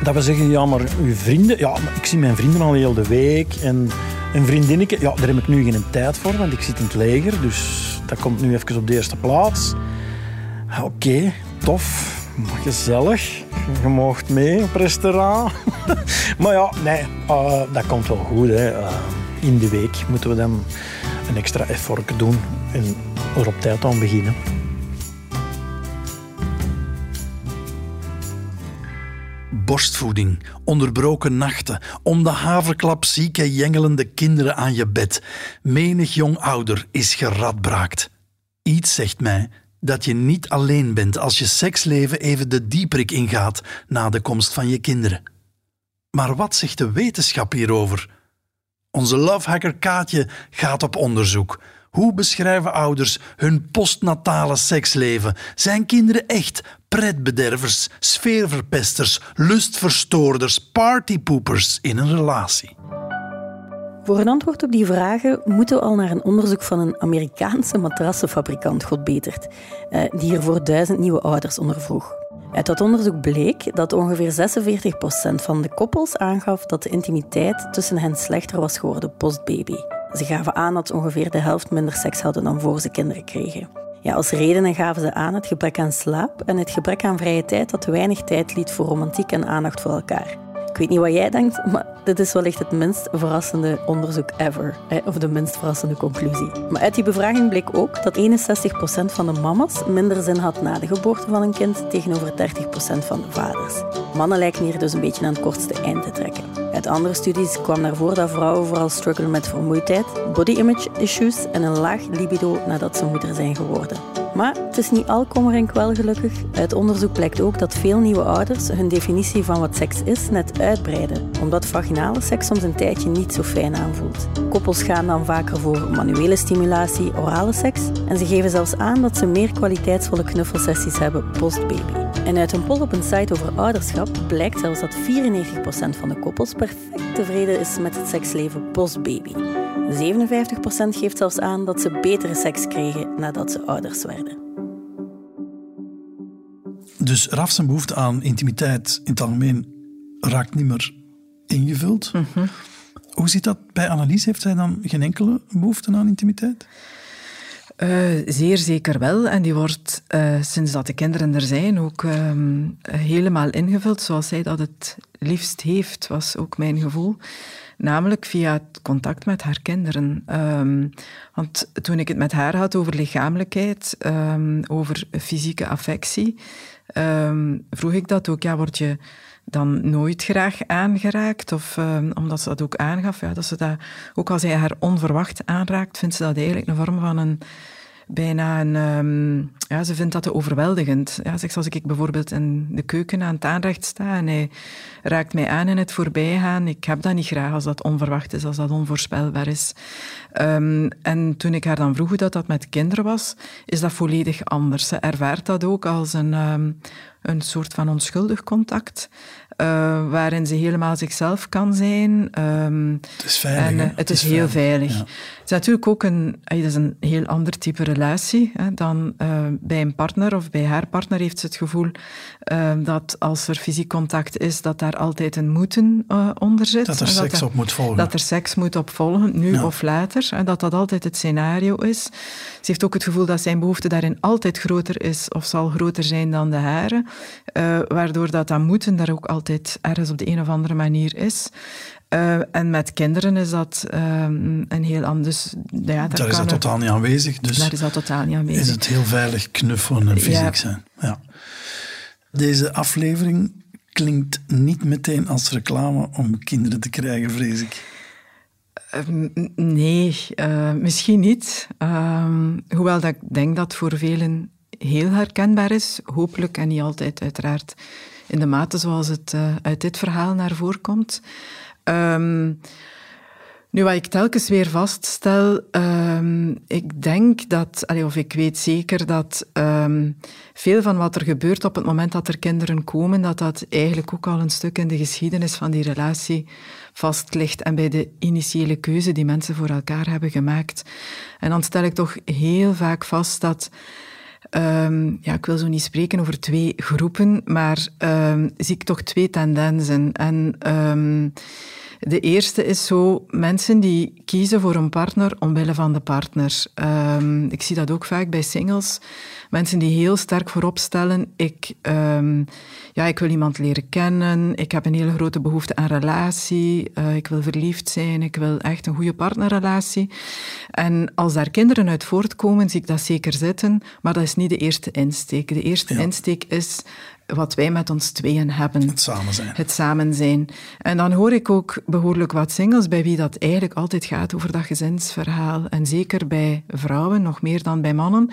Dat we zeggen, ja, maar uw vrienden... Ja, maar ik zie mijn vrienden al heel de week. En een vriendinnetje, ja, daar heb ik nu geen tijd voor, want ik zit in het leger. Dus dat komt nu even op de eerste plaats. Oké, tof. Maar gezellig. Je mocht mee op restaurant. [LAUGHS] maar ja, nee, eh, dat komt wel goed. Hè. Eh, in de week moeten we dan een extra effort doen en er op tijd aan beginnen. Borstvoeding, onderbroken nachten, om de haverklap zieke jengelende kinderen aan je bed. Menig jong ouder is geradbraakt. Iets zegt mij dat je niet alleen bent als je seksleven even de dieperik ingaat na de komst van je kinderen. Maar wat zegt de wetenschap hierover? Onze lovehacker Kaatje gaat op onderzoek. Hoe beschrijven ouders hun postnatale seksleven? Zijn kinderen echt pretbedervers, sfeerverpesters, lustverstoorders, partypoepers in een relatie? Voor een antwoord op die vragen moeten we al naar een onderzoek van een Amerikaanse matrassenfabrikant, God betert, eh, die hiervoor duizend nieuwe ouders ondervroeg. Uit dat onderzoek bleek dat ongeveer 46% van de koppels aangaf dat de intimiteit tussen hen slechter was geworden postbaby. Ze gaven aan dat ongeveer de helft minder seks hadden dan voor ze kinderen kregen. Ja, als redenen gaven ze aan het gebrek aan slaap en het gebrek aan vrije tijd dat weinig tijd liet voor romantiek en aandacht voor elkaar. Ik weet niet wat jij denkt, maar dit is wellicht het minst verrassende onderzoek ever. Of de minst verrassende conclusie. Maar uit die bevraging bleek ook dat 61% van de mama's minder zin had na de geboorte van een kind tegenover 30% van de vaders. Mannen lijken hier dus een beetje aan het kortste eind te trekken. Uit andere studies kwam naar voren dat vrouwen vooral struggelen met vermoeidheid, body image issues en een laag libido nadat ze moeder zijn geworden. Maar het is niet al kommer en kwel gelukkig. Uit onderzoek blijkt ook dat veel nieuwe ouders hun definitie van wat seks is net uitbreiden, omdat vaginale seks soms een tijdje niet zo fijn aanvoelt. Koppels gaan dan vaker voor manuele stimulatie, orale seks en ze geven zelfs aan dat ze meer kwaliteitsvolle knuffelsessies hebben post-baby. En uit een poll op een site over ouderschap blijkt zelfs dat 94% van de koppels perfect tevreden is met het seksleven post-baby. 57% geeft zelfs aan dat ze betere seks kregen nadat ze ouders werden. Dus Raf zijn behoefte aan intimiteit in het algemeen raakt niet meer ingevuld. Hoe zit dat bij Annelies? Heeft zij dan geen enkele behoefte aan intimiteit? Eh, zeer zeker wel. En die wordt eh, sinds dat de kinderen er zijn ook ehm, helemaal ingevuld zoals zij dat het liefst heeft, was ook mijn gevoel. Namelijk via het contact met haar kinderen. Ehm, want toen ik het met haar had over lichamelijkheid, ehm, over fysieke affectie, vroeg ik dat ook. Ja, word je dan nooit graag aangeraakt? Of ehm, omdat ze dat ook aangaf, ja, dat ze dat, ook als hij haar onverwacht aanraakt, vindt ze dat eigenlijk een vorm van een bijna een... ehm, ja, ze vindt dat te overweldigend. Ja, zegt, als ik bijvoorbeeld in de keuken aan het aanrecht sta en hij raakt mij aan in het voorbijgaan, ik heb dat niet graag als dat onverwacht is, als dat onvoorspelbaar is. Ehm, en toen ik haar dan vroeg hoe dat, dat met kinderen was, is dat volledig anders. Ze ervaart dat ook als een, een soort van onschuldig contact, eh, waarin ze helemaal zichzelf kan zijn. Ehm, Het is veilig, En, eh, Het het is is heel veilig, veilig. ja. Het is natuurlijk ook een, eh, dat is een heel ander type relatie hè, dan bij een partner of bij haar partner heeft ze het gevoel eh, dat als er fysiek contact is, dat daar altijd een moeten onder zit. Dat er seks op moet volgen. Dat er seks moet op volgen, nu Ja. of later. En dat dat altijd het scenario is. Ze heeft ook het gevoel dat zijn behoefte daarin altijd groter is of zal groter zijn dan de hare. waardoor dat, dat moeten daar ook altijd ergens op de een of andere manier is. Eh, en met kinderen is dat ehm, een heel anders... Ja, daar Daar is dat er- totaal niet aanwezig. Dus Daar is dat totaal niet aanwezig. is het heel veilig knuffelen en fysiek Ja. zijn. Ja. Deze aflevering klinkt niet meteen als reclame om kinderen te krijgen, vrees ik. Ehm, Nee, eh, misschien niet. Ehm, hoewel dat ik denk dat voor velen heel herkenbaar is. Hopelijk en niet altijd, uiteraard, in de mate zoals het eh, uit dit verhaal naar voren komt. Ehm, nu, wat ik telkens weer vaststel, ehm, ik denk dat, of ik weet zeker dat ehm, veel van wat er gebeurt op het moment dat er kinderen komen, dat dat eigenlijk ook al een stuk in de geschiedenis van die relatie vast ligt en bij de initiële keuze die mensen voor elkaar hebben gemaakt. En dan stel ik toch heel vaak vast dat ehm, ja, ik wil zo niet spreken over twee groepen, maar zie ik toch twee tendensen. En de eerste is zo mensen die kiezen voor een partner omwille van de partner. Um, ik zie dat ook vaak bij singles. Mensen die heel sterk voorop stellen, ik, um, ja, ik wil iemand leren kennen, ik heb een hele grote behoefte aan relatie, uh, ik wil verliefd zijn, ik wil echt een goede partnerrelatie. En als daar kinderen uit voortkomen, zie ik dat zeker zitten, maar dat is niet de eerste insteek. De eerste ja. insteek is wat wij met ons tweeën hebben. Het samen zijn. Het samen zijn. En dan hoor ik ook behoorlijk wat singles bij wie dat eigenlijk altijd gaat over dat gezinsverhaal. En zeker bij vrouwen, nog meer dan bij mannen,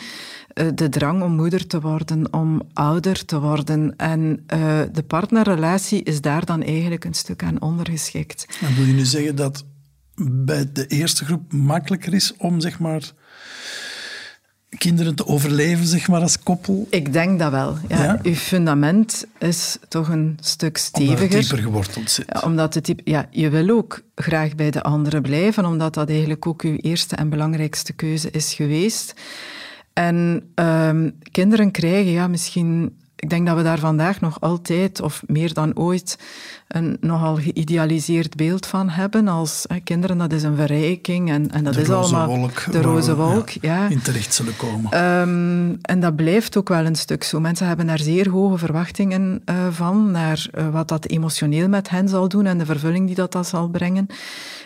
eh, de drang om moeder te worden, om ouder te worden. En uh, de partnerrelatie is daar dan eigenlijk een stuk aan ondergeschikt. En wil je nu zeggen dat bij de eerste groep makkelijker is om, zeg maar kinderen te overleven, zeg maar, als koppel? Ik denk dat wel. Ja. ja? Uw fundament is toch een stuk steviger. Omdat het dieper geworteld zit. Ja, omdat het ja, je wil ook graag bij de anderen blijven, omdat dat eigenlijk ook uw eerste en belangrijkste keuze is geweest. En um, kinderen krijgen ja, misschien ik denk dat we daar vandaag nog altijd, of meer dan ooit, een nogal geïdealiseerd beeld van hebben. Als hè, kinderen, dat is een verrijking. En, en dat de is allemaal wolk, de roze wolk. Ja, In terecht zullen komen. Um, en dat blijft ook wel een stuk zo. Mensen hebben daar zeer hoge verwachtingen uh, van, naar uh, wat dat emotioneel met hen zal doen en de vervulling die dat, dat zal brengen.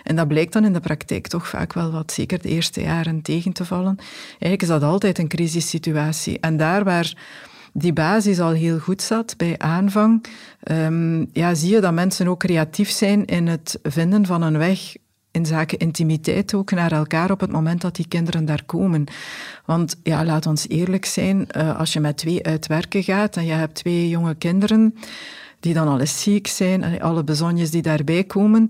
En dat blijkt dan in de praktijk toch vaak wel wat, zeker de eerste jaren, tegen te vallen. Eigenlijk is dat altijd een crisissituatie. En daar waar die basis al heel goed zat bij aanvang, um, ja, zie je dat mensen ook creatief zijn in het vinden van een weg in zaken intimiteit ook naar elkaar op het moment dat die kinderen daar komen. Want ja, laat ons eerlijk zijn, uh, als je met twee uit werken gaat en je hebt twee jonge kinderen die dan al eens ziek zijn, alle bezonjes die daarbij komen,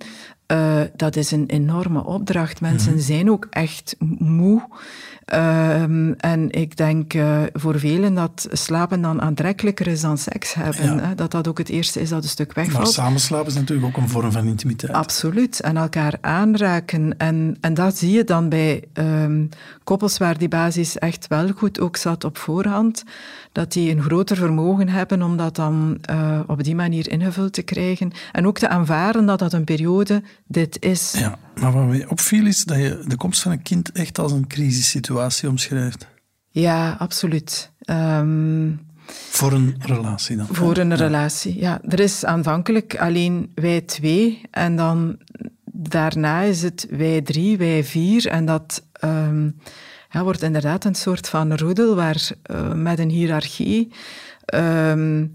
uh, dat is een enorme opdracht. Mensen mm -hmm. zijn ook echt moe. Um, en ik denk uh, voor velen dat slapen dan aantrekkelijker is dan seks hebben. Ja. Hè? Dat dat ook het eerste is dat een stuk wegvalt. Maar samenslapen is natuurlijk ook een vorm van intimiteit. Absoluut. En elkaar aanraken. En, en dat zie je dan bij um, koppels waar die basis echt wel goed ook zat op voorhand. Dat die een groter vermogen hebben om dat dan uh, op die manier ingevuld te krijgen. En ook te aanvaarden dat dat een periode dit is. Ja, maar wat mij opviel is dat je de komst van een kind echt als een crisissituatie omschrijft. Ja, absoluut. Um, voor een relatie dan? Voor een ja. relatie, ja. Er is aanvankelijk alleen wij twee en dan daarna is het wij drie, wij vier en dat um, ja, wordt inderdaad een soort van roedel waar, uh, met een hiërarchie. Um,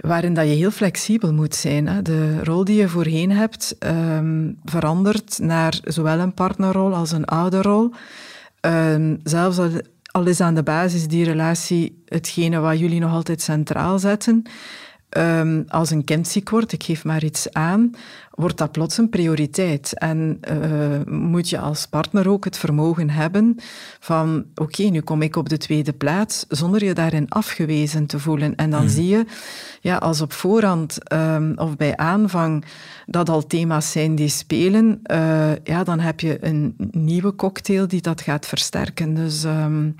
waarin dat je heel flexibel moet zijn. Hè. De rol die je voorheen hebt um, verandert naar zowel een partnerrol als een ouderrol. Um, zelfs al, al is aan de basis die relatie hetgene wat jullie nog altijd centraal zetten. Um, als een kind ziek wordt, ik geef maar iets aan, wordt dat plots een prioriteit. En uh, moet je als partner ook het vermogen hebben van, oké, okay, nu kom ik op de tweede plaats, zonder je daarin afgewezen te voelen. En dan mm. zie je, ja, als op voorhand um, of bij aanvang dat al thema's zijn die spelen, uh, ja, dan heb je een nieuwe cocktail die dat gaat versterken. Dus... Um,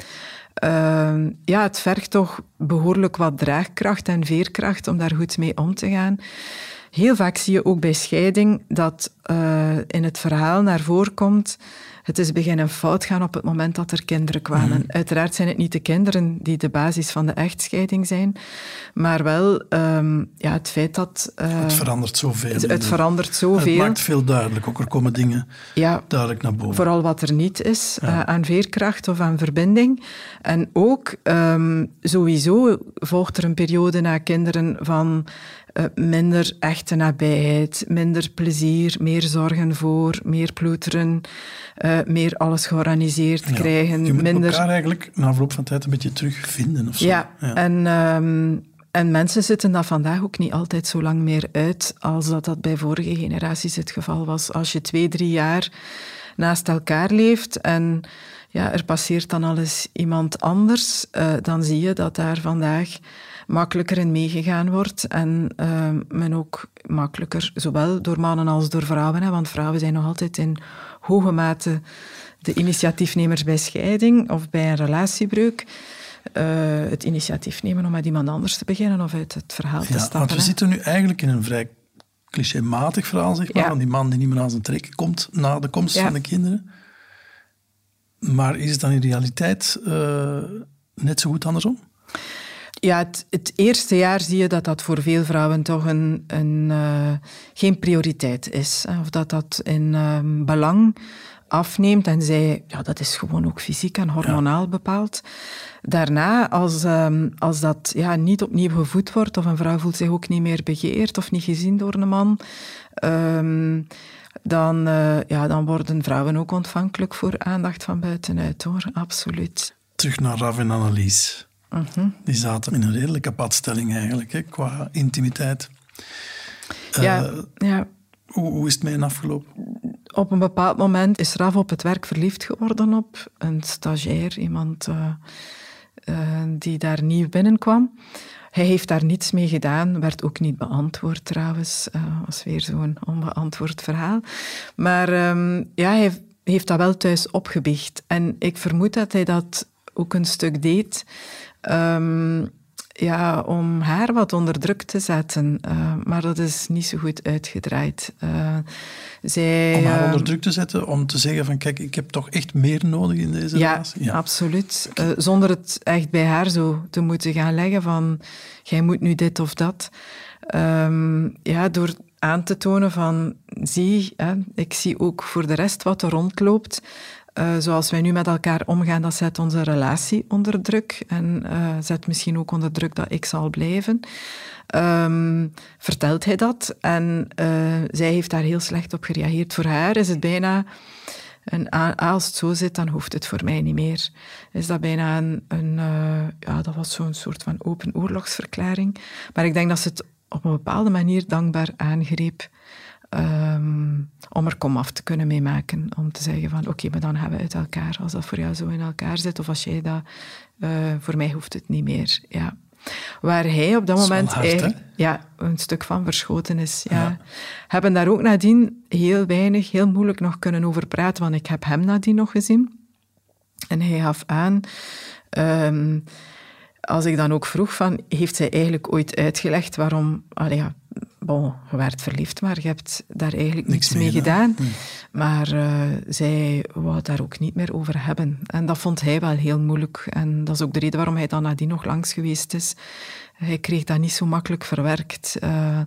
uh, ja, het vergt toch behoorlijk wat draagkracht en veerkracht om daar goed mee om te gaan. Heel vaak zie je ook bij scheiding dat uh, in het verhaal naar voren komt het is beginnen fout gaan op het moment dat er kinderen kwamen. Mm. Uiteraard zijn het niet de kinderen die de basis van de echtscheiding zijn, maar wel um, ja, het feit dat... Uh, het verandert zoveel. Het, het verandert zoveel. Het maakt veel duidelijk, ook er komen dingen ja, duidelijk naar boven. Vooral wat er niet is ja. uh, aan veerkracht of aan verbinding. En ook um, sowieso volgt er een periode na kinderen van uh, minder echte nabijheid, minder plezier, meer zorgen voor, meer ploeteren, uh, meer alles georganiseerd ja, krijgen. Je moet minder... elkaar eigenlijk na verloop van tijd een beetje terugvinden of zo. Ja, ja. en um, En mensen zitten dat vandaag ook niet altijd zo lang meer uit als dat, dat bij vorige generaties het geval was. Als je twee, drie jaar naast elkaar leeft en ja, er passeert dan al eens iemand anders, uh, dan zie je dat daar vandaag makkelijker in meegegaan wordt en uh, men ook makkelijker, zowel door mannen als door vrouwen, hè, want vrouwen zijn nog altijd in hoge mate de initiatiefnemers bij scheiding of bij een relatiebreuk. Uh, het initiatief nemen om met iemand anders te beginnen of uit het verhaal te ja, stappen. Want we hè. zitten nu eigenlijk in een vrij clichématig verhaal, zeg maar, Ja. van die man die niet meer aan zijn trekken komt na de komst Ja. van de kinderen. Maar is het dan in realiteit eh, net zo goed andersom? Ja, het, het eerste jaar zie je dat dat voor veel vrouwen toch een, een, eh, geen prioriteit is. hè. Of dat dat in ehm, belang afneemt. En zij, ja, dat is gewoon ook fysiek en hormonaal bepaald. Daarna, als, ehm, als dat ja, niet opnieuw gevoed wordt, of een vrouw voelt zich ook niet meer begeerd of niet gezien door een man, ehm, dan, eh, ja, dan worden vrouwen ook ontvankelijk voor aandacht van buitenuit, hoor. Absoluut. Terug naar Rav en Annelies. Mhm. Die zaten in een redelijke padstelling eigenlijk, hè, qua intimiteit. Eh, Ja, ja, hoe, hoe is het mee hen afgelopen? Op een bepaald moment is Rav op het werk verliefd geworden op een stagiair, iemand eh, eh, die daar nieuw binnenkwam. Hij heeft daar niets mee gedaan, werd ook niet beantwoord trouwens. Eh was weer zo'n onbeantwoord verhaal. Maar ehm, ja, hij heeft dat wel thuis opgebiecht. En ik vermoed dat hij dat ook een stuk deed. Ehm, ja, om haar wat onder druk te zetten. Eh, maar dat is niet zo goed uitgedraaid. Eh, zij, Om haar eh, onder druk te zetten, om te zeggen van kijk, ik heb toch echt meer nodig in deze ja, relatie? absoluut. Eh, zonder het echt bij haar zo te moeten gaan leggen van jij moet nu dit of dat. Ehm, ja, door aan te tonen van zie, hè, ik zie ook voor de rest wat er rondloopt. Eh, zoals wij nu met elkaar omgaan, dat zet onze relatie onder druk en eh, zet misschien ook onder druk dat ik zal blijven. Ehm, vertelt hij dat en eh, zij heeft daar heel slecht op gereageerd. Voor haar is het bijna en a- als het zo zit, dan hoeft het voor mij niet meer. Is dat bijna een, een ja, dat was zo'n soort van open oorlogsverklaring. Maar ik denk dat ze het op een bepaalde manier dankbaar aangreep ehm, om er komaf te kunnen mee maken. Om te zeggen van, oké, maar dan gaan we uit elkaar. Als dat voor jou zo in elkaar zit, of als jij dat... eh, voor mij hoeft het niet meer, ja. Waar hij op dat, moment hard, ja, een stuk van verschoten is. Ja. Hebben daar ook nadien heel weinig, heel moeilijk nog kunnen over praten, want ik heb hem nadien nog gezien. En hij gaf aan, ehm, als ik dan ook vroeg van, heeft zij eigenlijk ooit uitgelegd waarom, allee, ja, bon, je werd verliefd, maar je hebt daar eigenlijk Niks niets mee gedaan. gedaan. Maar eh, zij wou daar ook niet meer over hebben. En dat vond hij wel heel moeilijk. En dat is ook de reden waarom hij dan nadien nog langs geweest is. Hij kreeg dat niet zo makkelijk verwerkt. Eh,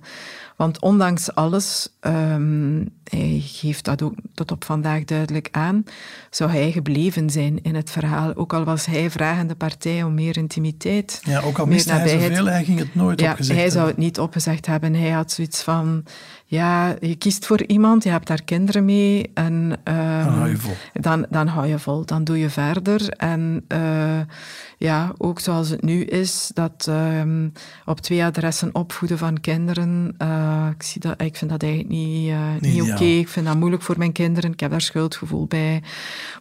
want ondanks alles, ehm, hij geeft dat ook tot op vandaag duidelijk aan, zou hij gebleven zijn in het verhaal. Ook al was hij vragende partij om meer intimiteit. Ja, ook al meer miste hij zoveel, hij ging het nooit Ja, opgezegd hij zou het niet opgezegd hebben. Hij had zoiets van, ja, je kiest voor iemand, je hebt daar kinderen mee en... ehm, Dan hou je vol. Dan, dan hou je vol, dan doe je verder. En eh, ja, ook zoals het nu is, dat ehm, op twee adressen opvoeden van kinderen, eh, ik, zie dat, ik vind dat eigenlijk niet, eh, niet oké. Ik vind dat moeilijk voor mijn kinderen. Ik heb daar schuldgevoel bij.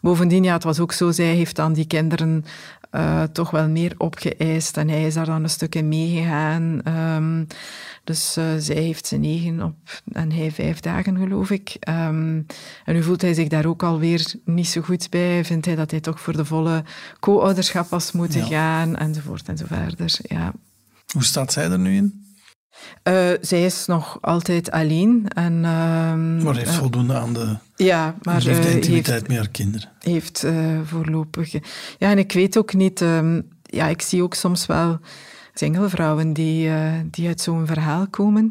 Bovendien, ja, het was ook zo, zij heeft dan die kinderen eh, toch wel meer opgeëist en hij is daar dan een stuk in meegegaan. Ehm, dus eh, zij heeft ze negen op en hij vijf dagen, geloof ik. Ehm, en nu voelt hij zich daar ook alweer niet zo goed bij. Vindt hij dat hij toch voor de volle co-ouderschap was moeten Ja. gaan, enzovoort en zo verder. Ja. Hoe staat zij er nu in? Eh, zij is nog altijd alleen. En, ehm, Maar heeft eh, voldoende aan de ja, maar liefde eh, en intimiteit heeft, met haar kinderen. heeft voorlopig... Ja, en ik weet ook niet... ehm, ja, ik zie ook soms wel single vrouwen die, die uit zo'n verhaal komen.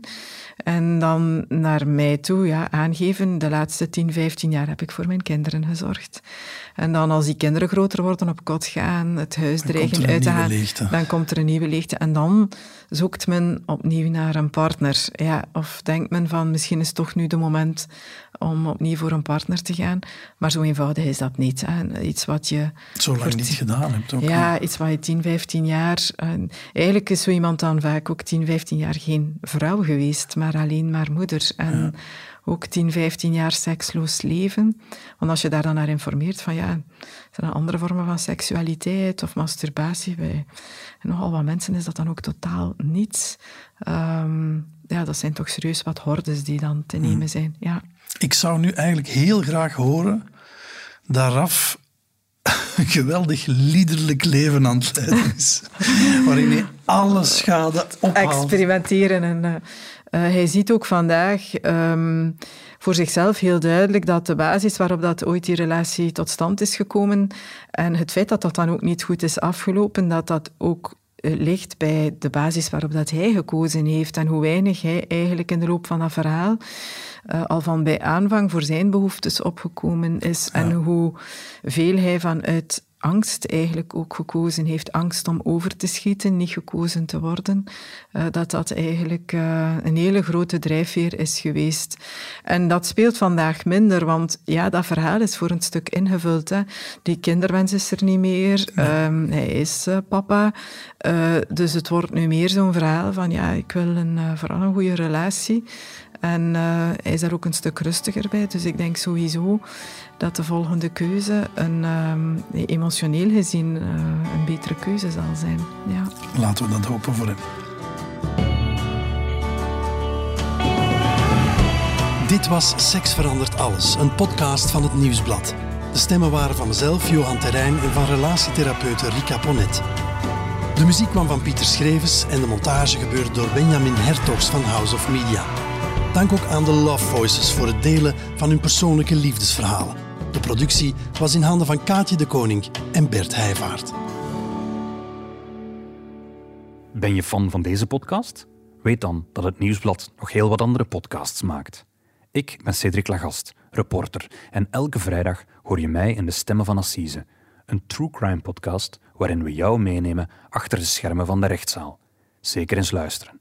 En dan naar mij toe ja, aangeven, de laatste 10, 15 jaar heb ik voor mijn kinderen gezorgd. En dan als die kinderen groter worden, op kot gaan, het huis dreigen uit te gaan, dan komt er een nieuwe leegte. En dan zoekt men opnieuw naar een partner. Ja, of denkt men van, misschien is het toch nu de moment om opnieuw voor een partner te gaan. Maar zo eenvoudig is dat niet. Hè. Iets wat je... Zo lang niet gedaan hebt ook. Ja, iets wat je 10, 15 jaar... eigenlijk eigenlijk is zo iemand dan vaak ook 10, 15 jaar geen vrouw geweest, maar alleen maar moeder. En ook 10, 15 jaar seksloos leven. Want als je daar dan naar informeert van ja, zijn er andere vormen van seksualiteit of masturbatie? Bij nogal wat mensen is dat dan ook totaal niets. Ehm, ja, dat zijn toch serieus wat hordes die dan te nemen zijn. Ja. Ik zou nu eigenlijk heel graag horen dat Raf een [LAUGHS] geweldig liederlijk leven aan het [LAUGHS] leiden is. waarin hij alle schade ophaalt. Experimenteren. En, uh, hij ziet ook vandaag um, voor zichzelf heel duidelijk dat de basis waarop dat ooit die relatie tot stand is gekomen en het feit dat dat dan ook niet goed is afgelopen, dat dat ook uh, ligt bij de basis waarop dat hij gekozen heeft en hoe weinig hij eigenlijk in de loop van dat verhaal uh, al van bij aanvang voor zijn behoeftes opgekomen is ja. en hoe veel hij vanuit angst eigenlijk ook gekozen heeft. Angst om over te schieten, niet gekozen te worden. Uh, dat dat eigenlijk uh, een hele grote drijfveer is geweest. En dat speelt vandaag minder, want ja, dat verhaal is voor een stuk ingevuld. Hè. Die kinderwens is er niet meer. Ja. Um, hij is uh, papa. dus het wordt nu meer zo'n verhaal van ja, ik wil een, vooral een goede relatie. En uh, hij is daar ook een stuk rustiger bij. Dus ik denk sowieso dat de volgende keuze een, um, emotioneel gezien uh, een betere keuze zal zijn. Ja. Laten we dat hopen voor hem. Dit was Seks verandert alles, een podcast van het Nieuwsblad. De stemmen waren van mezelf, Johan Terrein, en van relatietherapeute Rika Ponet. De muziek kwam van Pieter Schrevens en de montage gebeurde door Benjamin Hertogs van House of Media. Dank ook aan de Love Voices voor het delen van hun persoonlijke liefdesverhalen. De productie was in handen van Kaatje de Koning en Bert Heijvaart. Ben je fan van deze podcast? Weet dan dat het Nieuwsblad nog heel wat andere podcasts maakt. Ik ben Cedric Lagast, reporter, en elke vrijdag hoor je mij in de Stemmen van Assise, een true crime podcast waarin we jou meenemen achter de schermen van de rechtszaal. Zeker eens luisteren.